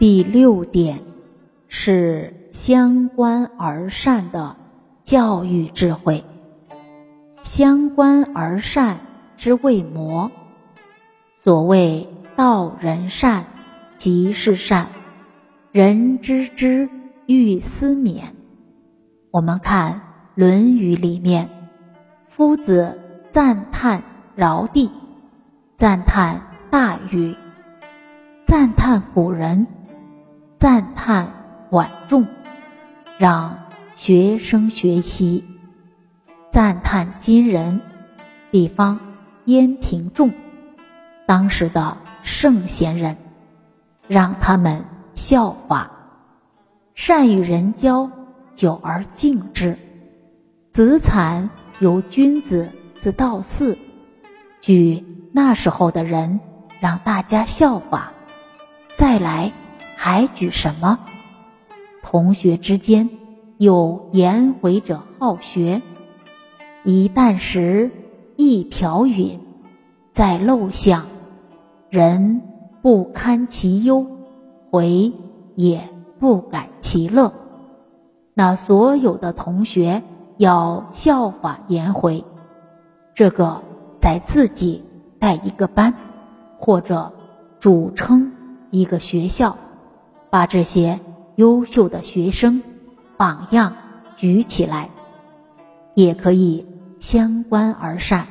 第六点是相关而善的教育智慧。相关而善之谓魔。所谓道人善，即是善。人知之，欲思勉。我们看《论语》里面，夫子赞叹尧帝，赞叹大禹，赞叹古人，赞叹管仲，让学生学习。赞叹今人，比方燕平仲，当时的圣贤人，让他们效法，善与人交，久而敬之。子产有君子之道四，举那时候的人，让大家效法。再来还举什么？同学之间有颜回者好学。一旦食，一瓢饮，在陋巷，人不堪其忧，回也不改其乐。那所有的同学要效法颜回，这个在自己带一个班，或者主称一个学校，把这些优秀的学生榜样举起来，也可以。相关而善。